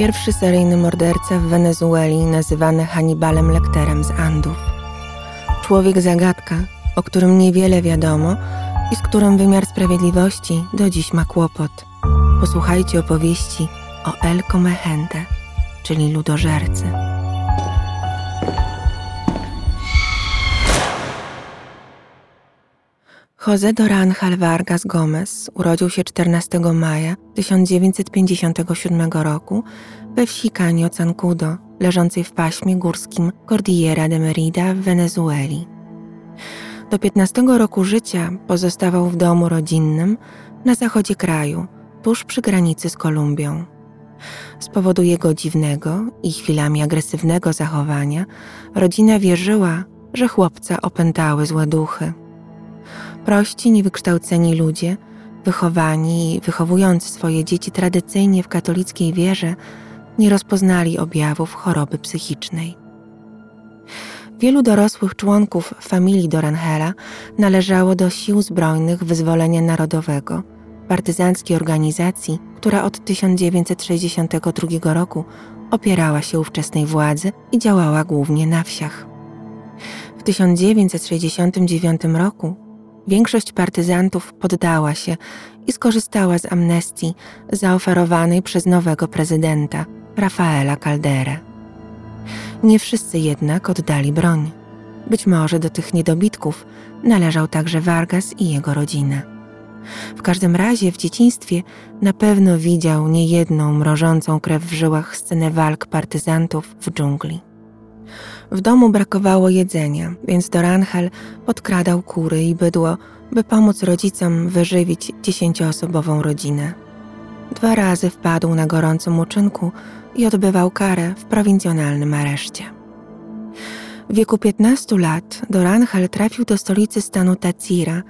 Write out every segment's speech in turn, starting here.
Pierwszy seryjny morderca w Wenezueli nazywany Hannibalem Lecterem z Andów. Człowiek zagadka, o którym niewiele wiadomo i z którym wymiar sprawiedliwości do dziś ma kłopot. Posłuchajcie opowieści o El Comehente, czyli ludożercy. José Doranjal Vargas Gomez urodził się 14 maja 1957 roku we wsi Caño Zancudo, leżącej w paśmie górskim Cordillera de Merida w Wenezueli. Do 15 roku życia pozostawał w domu rodzinnym na zachodzie kraju, tuż przy granicy z Kolumbią. Z powodu jego dziwnego i chwilami agresywnego zachowania, rodzina wierzyła, że chłopca opętały złe duchy. Prości, niewykształceni ludzie, wychowani i wychowując swoje dzieci tradycyjnie w katolickiej wierze, nie rozpoznali objawów choroby psychicznej. Wielu dorosłych członków familii Doranhela należało do Sił Zbrojnych Wyzwolenia Narodowego, partyzanckiej organizacji, która od 1962 roku opierała się ówczesnej władzy i działała głównie na wsiach. W 1969 roku większość partyzantów poddała się i skorzystała z amnestii zaoferowanej przez nowego prezydenta Rafaela Calderę. Nie wszyscy jednak oddali broń. Być może do tych niedobitków należał także Vargas i jego rodzina. W każdym razie w dzieciństwie na pewno widział niejedną mrożącą krew w żyłach scenę walk partyzantów w dżungli. W domu brakowało jedzenia, więc Doranhel podkradał kury i bydło, by pomóc rodzicom wyżywić dziesięcioosobową rodzinę. Dwa razy wpadł na gorącym uczynku i odbywał karę w prowincjonalnym areszcie. W wieku 15 lat Doranhel trafił do stolicy stanu Tacira,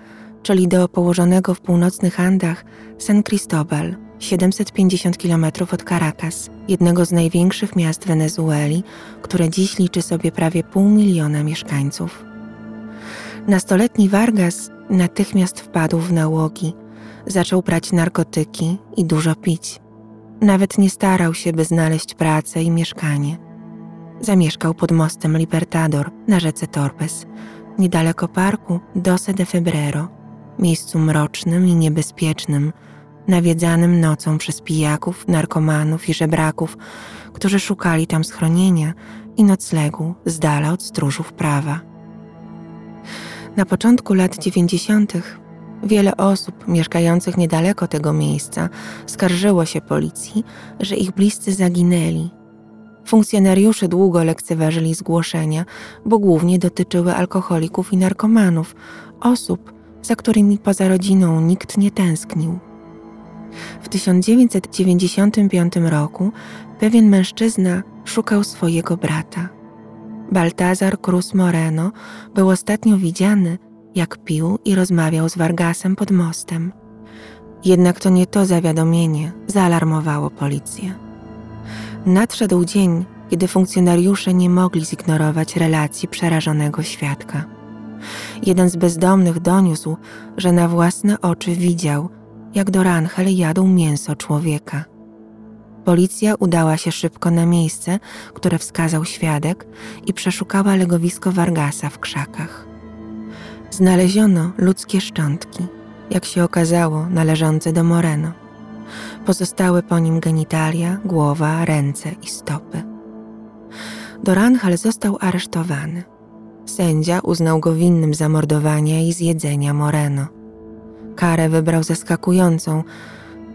czyli do położonego w północnych Andach San Cristobal, 750 km od Caracas, jednego z największych miast Wenezueli, które dziś liczy sobie prawie pół miliona mieszkańców. Nastoletni Vargas natychmiast wpadł w nałogi, zaczął brać narkotyki i dużo pić. Nawet nie starał się, by znaleźć pracę i mieszkanie. Zamieszkał pod mostem Libertador na rzece Torpes, niedaleko parku Doce de Febrero, miejscu mrocznym i niebezpiecznym, nawiedzanym nocą przez pijaków, narkomanów i żebraków, którzy szukali tam schronienia i noclegu z dala od stróżów prawa. Na początku lat dziewięćdziesiątych wiele osób mieszkających niedaleko tego miejsca skarżyło się policji, że ich bliscy zaginęli. Funkcjonariusze długo lekceważyli zgłoszenia, bo głównie dotyczyły alkoholików i narkomanów, osób, za którymi poza rodziną nikt nie tęsknił. W 1995 roku pewien mężczyzna szukał swojego brata. Baltazar Cruz Moreno był ostatnio widziany, jak pił i rozmawiał z Vargasem pod mostem. Jednak to nie to zawiadomienie zaalarmowało policję. Nadszedł dzień, kiedy funkcjonariusze nie mogli zignorować relacji przerażonego świadka. Jeden z bezdomnych doniósł, że na własne oczy widział, jak do Ranchel jadł mięso człowieka. Policja udała się szybko na miejsce, które wskazał świadek i przeszukała legowisko Vargasa w krzakach. Znaleziono ludzkie szczątki, jak się okazało, należące do Moreno. Pozostały po nim genitalia, głowa, ręce i stopy. Doranhal został aresztowany. Sędzia uznał go winnym zamordowania i zjedzenia Moreno. Karę wybrał zaskakującą.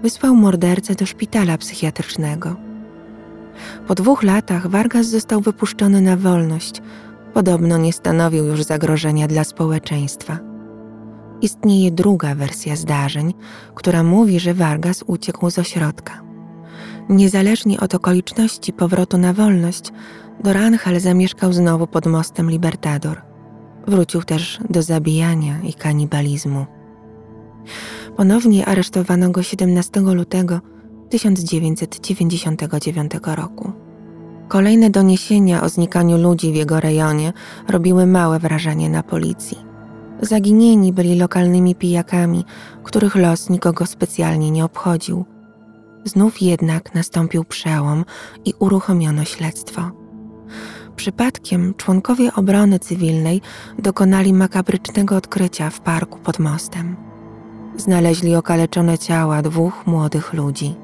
Wysłał mordercę do szpitala psychiatrycznego. Po dwóch latach Vargas został wypuszczony na wolność. Podobno nie stanowił już zagrożenia dla społeczeństwa. Istnieje druga wersja zdarzeń, która mówi, że Vargas uciekł z ośrodka. Niezależnie od okoliczności powrotu na wolność, Doranhal zamieszkał znowu pod mostem Libertador. Wrócił też do zabijania i kanibalizmu. Ponownie aresztowano go 17 lutego 1999 roku. Kolejne doniesienia o znikaniu ludzi w jego rejonie robiły małe wrażenie na policji. Zaginieni byli lokalnymi pijakami, których los nikogo specjalnie nie obchodził. Znów jednak nastąpił przełom i uruchomiono śledztwo. Przypadkiem członkowie obrony cywilnej dokonali makabrycznego odkrycia w parku pod mostem. Znaleźli okaleczone ciała dwóch młodych ludzi.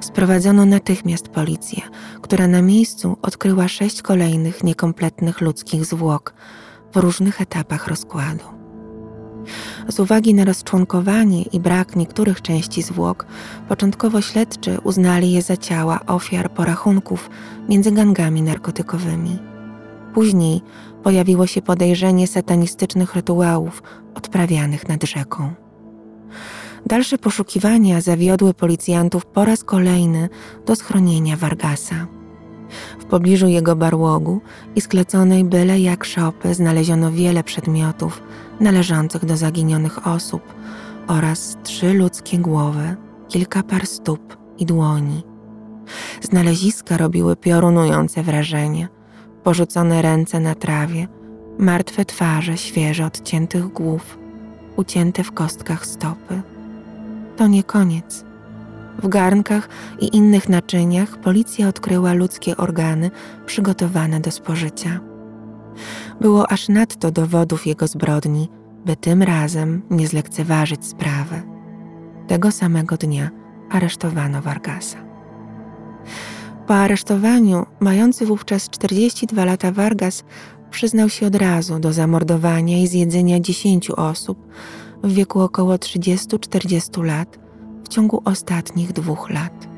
Sprowadzono natychmiast policję, która na miejscu odkryła sześć kolejnych niekompletnych ludzkich zwłok w różnych etapach rozkładu. Z uwagi na rozczłonkowanie i brak niektórych części zwłok, początkowo śledczy uznali je za ciała ofiar porachunków między gangami narkotykowymi. Później pojawiło się podejrzenie satanistycznych rytuałów odprawianych nad rzeką. Dalsze poszukiwania zawiodły policjantów po raz kolejny do schronienia Vargasa. W pobliżu jego barłogu i skleconej byle jak szopy znaleziono wiele przedmiotów należących do zaginionych osób oraz trzy ludzkie głowy, kilka par stóp i dłoni. Znaleziska robiły piorunujące wrażenie. Porzucone ręce na trawie, martwe twarze świeżo odciętych głów, ucięte w kostkach stopy. To nie koniec. W garnkach i innych naczyniach policja odkryła ludzkie organy przygotowane do spożycia. Było aż nadto dowodów jego zbrodni, by tym razem nie zlekceważyć sprawy. Tego samego dnia aresztowano Vargasa. Po aresztowaniu, mający wówczas 42 lata Vargas przyznał się od razu do zamordowania i zjedzenia 10 osób w wieku około 30-40 lat w ciągu ostatnich dwóch lat.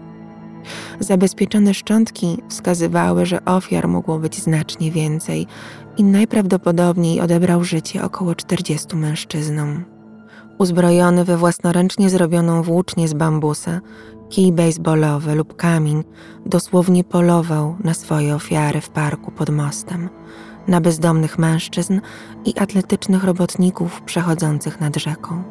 Zabezpieczone szczątki wskazywały, że ofiar mogło być znacznie więcej i najprawdopodobniej odebrał życie około 40 mężczyznom. Uzbrojony we własnoręcznie zrobioną włócznię z bambusa, kij baseballowy lub kamień dosłownie polował na swoje ofiary w parku pod mostem, na bezdomnych mężczyzn i atletycznych robotników przechodzących nad rzeką.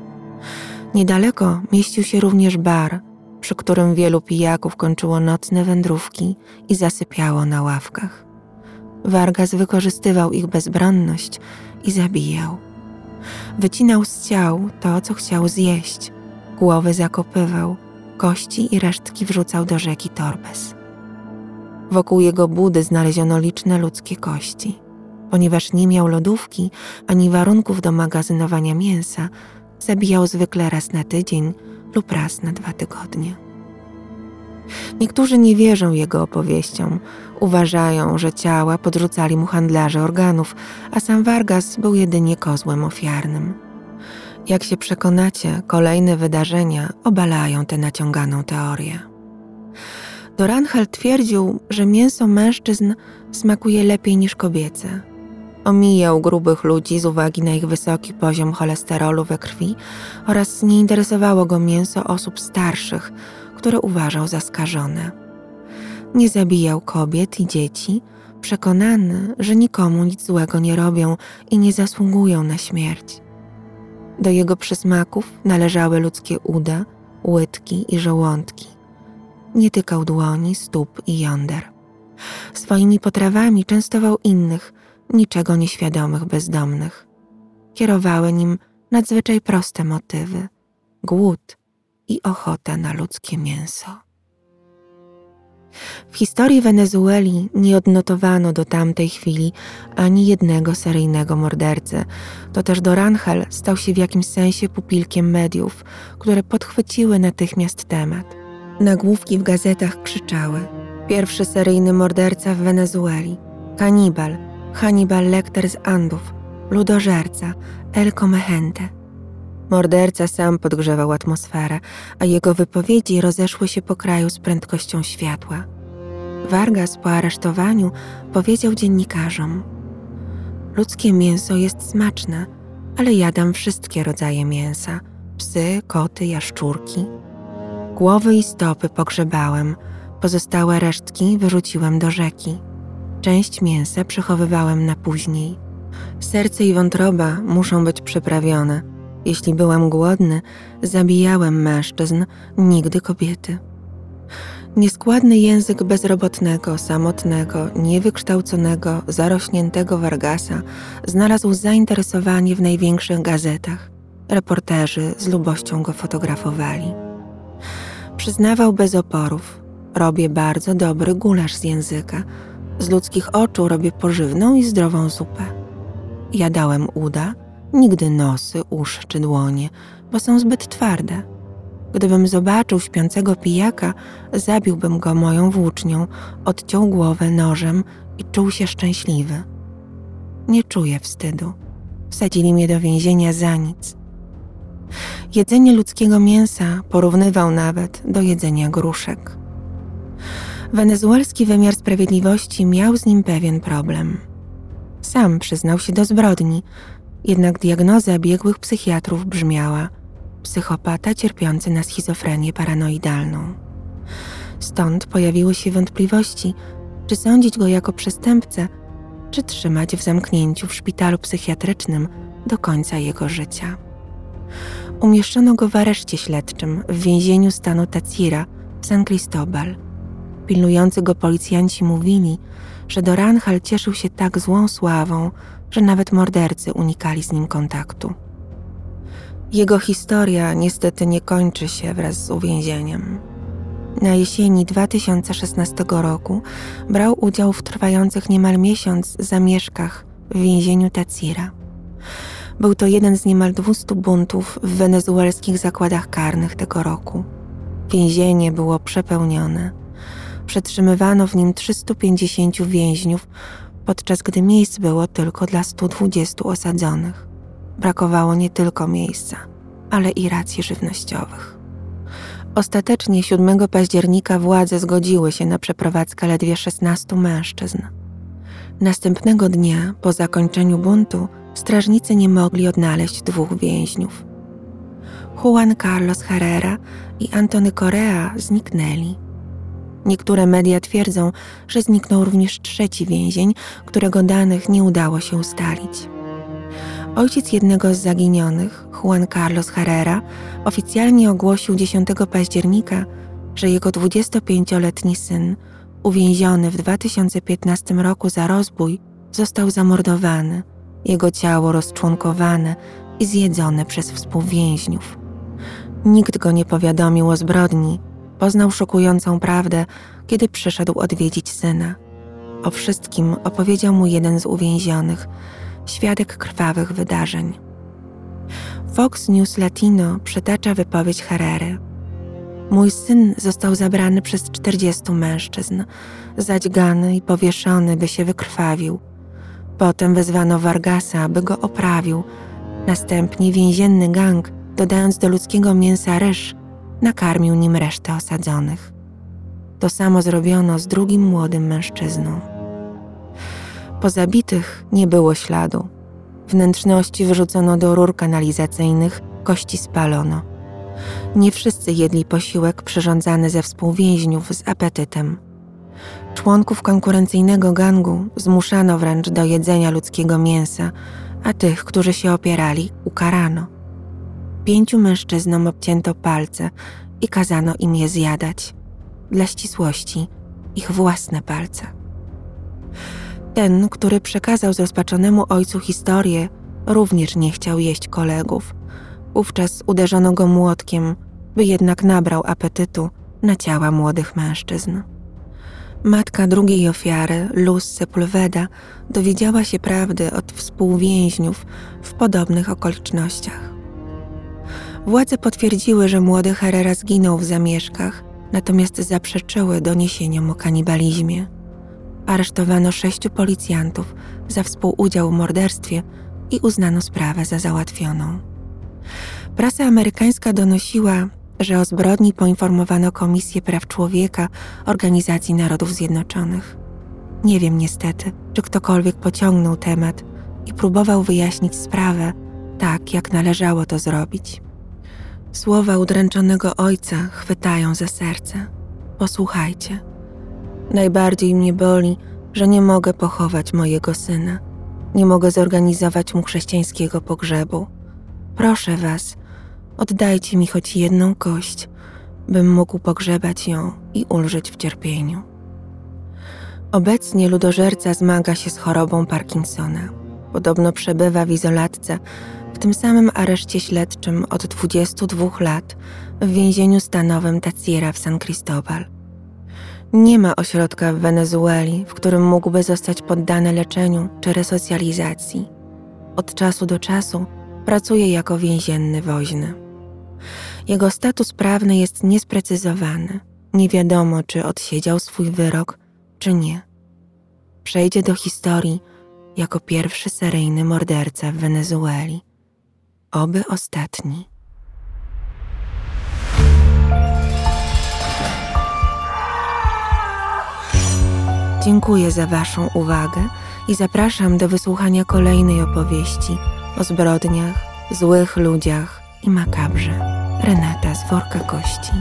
Niedaleko mieścił się również bar, przy którym wielu pijaków kończyło nocne wędrówki i zasypiało na ławkach. Vargas wykorzystywał ich bezbronność i zabijał. Wycinał z ciał to, co chciał zjeść, głowy zakopywał, kości i resztki wrzucał do rzeki Torbes. Wokół jego budy znaleziono liczne ludzkie kości. Ponieważ nie miał lodówki ani warunków do magazynowania mięsa, zabijał zwykle raz na tydzień lub raz na dwa tygodnie. Niektórzy nie wierzą jego opowieściom, uważają, że ciała podrzucali mu handlarze organów, a sam Vargas był jedynie kozłem ofiarnym. Jak się przekonacie, kolejne wydarzenia obalają tę naciąganą teorię. Doranhal twierdził, że mięso mężczyzn smakuje lepiej niż kobiece. Omijał grubych ludzi z uwagi na ich wysoki poziom cholesterolu we krwi oraz nie interesowało go mięso osób starszych, które uważał za skażone. Nie zabijał kobiet i dzieci, przekonany, że nikomu nic złego nie robią i nie zasługują na śmierć. Do jego przysmaków należały ludzkie uda, łydki i żołądki. Nie tykał dłoni, stóp i jąder. Swoimi potrawami częstował innych, niczego nieświadomych bezdomnych. Kierowały nim nadzwyczaj proste motywy głód i ochota na ludzkie mięso. W historii Wenezueli nie odnotowano do tamtej chwili ani jednego seryjnego mordercy. To też Doranhel stał się w jakimś sensie pupilkiem mediów, które podchwyciły natychmiast temat. Nagłówki w gazetach krzyczały: Pierwszy seryjny morderca w Wenezueli, kanibal, Hannibal Lecter z Andów, ludożerca, El Comehente. Morderca sam podgrzewał atmosferę, a jego wypowiedzi rozeszły się po kraju z prędkością światła. Vargas po aresztowaniu powiedział dziennikarzom: Ludzkie mięso jest smaczne, ale jadam wszystkie rodzaje mięsa: psy, koty, jaszczurki. Głowy i stopy pogrzebałem, pozostałe resztki wyrzuciłem do rzeki. Część mięsa przechowywałem na później. Serce i wątroba muszą być przyprawione. Jeśli byłem głodny, zabijałem mężczyzn, nigdy kobiety. Nieskładny język bezrobotnego, samotnego, niewykształconego, zarośniętego Vargasa znalazł zainteresowanie w największych gazetach. Reporterzy z lubością go fotografowali. Przyznawał bez oporów: Robię bardzo dobry gulasz z języka. Z ludzkich oczu robię pożywną i zdrową zupę. Jadałem uda, nigdy nosy, uszy czy dłonie, bo są zbyt twarde. Gdybym zobaczył śpiącego pijaka, zabiłbym go moją włócznią, odciął głowę nożem i czuł się szczęśliwy. Nie czuję wstydu. Wsadzili mnie do więzienia za nic. Jedzenie ludzkiego mięsa porównywał nawet do jedzenia gruszek. Wenezuelski wymiar sprawiedliwości miał z nim pewien problem. Sam przyznał się do zbrodni, jednak diagnoza biegłych psychiatrów brzmiała psychopata cierpiący na schizofrenię paranoidalną. Stąd pojawiły się wątpliwości, czy sądzić go jako przestępcę, czy trzymać w zamknięciu w szpitalu psychiatrycznym do końca jego życia. Umieszczono go w areszcie śledczym w więzieniu stanu Tacira w San Cristobal. Pilnujący go policjanci mówili, że Doranhal cieszył się tak złą sławą, że nawet mordercy unikali z nim kontaktu. Jego historia niestety nie kończy się wraz z uwięzieniem. Na jesieni 2016 roku brał udział w trwających niemal miesiąc zamieszkach w więzieniu Tacira. Był to jeden z niemal 200 buntów w wenezuelskich zakładach karnych tego roku. Więzienie było przepełnione. Przetrzymywano w nim 350 więźniów, podczas gdy miejsc było tylko dla 120 osadzonych. Brakowało nie tylko miejsca, ale i racji żywnościowych. Ostatecznie 7 października władze zgodziły się na przeprowadzkę ledwie 16 mężczyzn. Następnego dnia, po zakończeniu buntu, strażnicy nie mogli odnaleźć dwóch więźniów. Juan Carlos Herrera i Antony Correa zniknęli. Niektóre media twierdzą, że zniknął również trzeci więzień, którego danych nie udało się ustalić. Ojciec jednego z zaginionych, Juan Carlos Herrera, oficjalnie ogłosił 10 października, że jego 25-letni syn, uwięziony w 2015 roku za rozbój, został zamordowany, jego ciało rozczłonkowane i zjedzone przez współwięźniów. Nikt go nie powiadomił o zbrodni, poznał szokującą prawdę, kiedy przyszedł odwiedzić syna. O wszystkim opowiedział mu jeden z uwięzionych, świadek krwawych wydarzeń. Fox News Latino przytacza wypowiedź Herrery. Mój syn został zabrany przez czterdziestu mężczyzn, zadźgany i powieszony, by się wykrwawił. Potem wezwano Vargasa, by go oprawił. Następnie więzienny gang, dodając do ludzkiego mięsa ryż, nakarmił nim resztę osadzonych. To samo zrobiono z drugim młodym mężczyzną. Po zabitych nie było śladu. Wnętrzności wyrzucono do rur kanalizacyjnych, kości spalono. Nie wszyscy jedli posiłek przyrządzany ze współwięźniów z apetytem. Członków konkurencyjnego gangu zmuszano wręcz do jedzenia ludzkiego mięsa, a tych, którzy się opierali, ukarano. Pięciu mężczyznom obcięto palce i kazano im je zjadać. Dla ścisłości, ich własne palce. Ten, który przekazał zrozpaczonemu ojcu historię, również nie chciał jeść kolegów. Wówczas uderzono go młotkiem, by jednak nabrał apetytu na ciała młodych mężczyzn. Matka drugiej ofiary, Luz Sepulveda, dowiedziała się prawdy od współwięźniów w podobnych okolicznościach. Władze potwierdziły, że młody Herrera zginął w zamieszkach, natomiast zaprzeczyły doniesieniom o kanibalizmie. Aresztowano sześciu policjantów za współudział w morderstwie i uznano sprawę za załatwioną. Prasa amerykańska donosiła, że o zbrodni poinformowano Komisję Praw Człowieka Organizacji Narodów Zjednoczonych. Nie wiem niestety, czy ktokolwiek pociągnął temat i próbował wyjaśnić sprawę tak, jak należało to zrobić. Słowa udręczonego ojca chwytają za serce. Posłuchajcie. Najbardziej mnie boli, że nie mogę pochować mojego syna. Nie mogę zorganizować mu chrześcijańskiego pogrzebu. Proszę was, oddajcie mi choć jedną kość, bym mógł pogrzebać ją i ulżyć w cierpieniu. Obecnie ludożerca zmaga się z chorobą Parkinsona. Podobno przebywa w izolatce w tym samym areszcie śledczym od 22 lat w więzieniu stanowym Taciera w San Cristobal. Nie ma ośrodka w Wenezueli, w którym mógłby zostać poddany leczeniu czy resocjalizacji. Od czasu do czasu pracuje jako więzienny woźny. Jego status prawny jest niesprecyzowany. Nie wiadomo, czy odsiedział swój wyrok, czy nie. Przejdzie do historii jako pierwszy seryjny morderca w Wenezueli. Oby ostatni. Dziękuję za Waszą uwagę i zapraszam do wysłuchania kolejnej opowieści o zbrodniach, złych ludziach i makabrze. Renata z worka kości.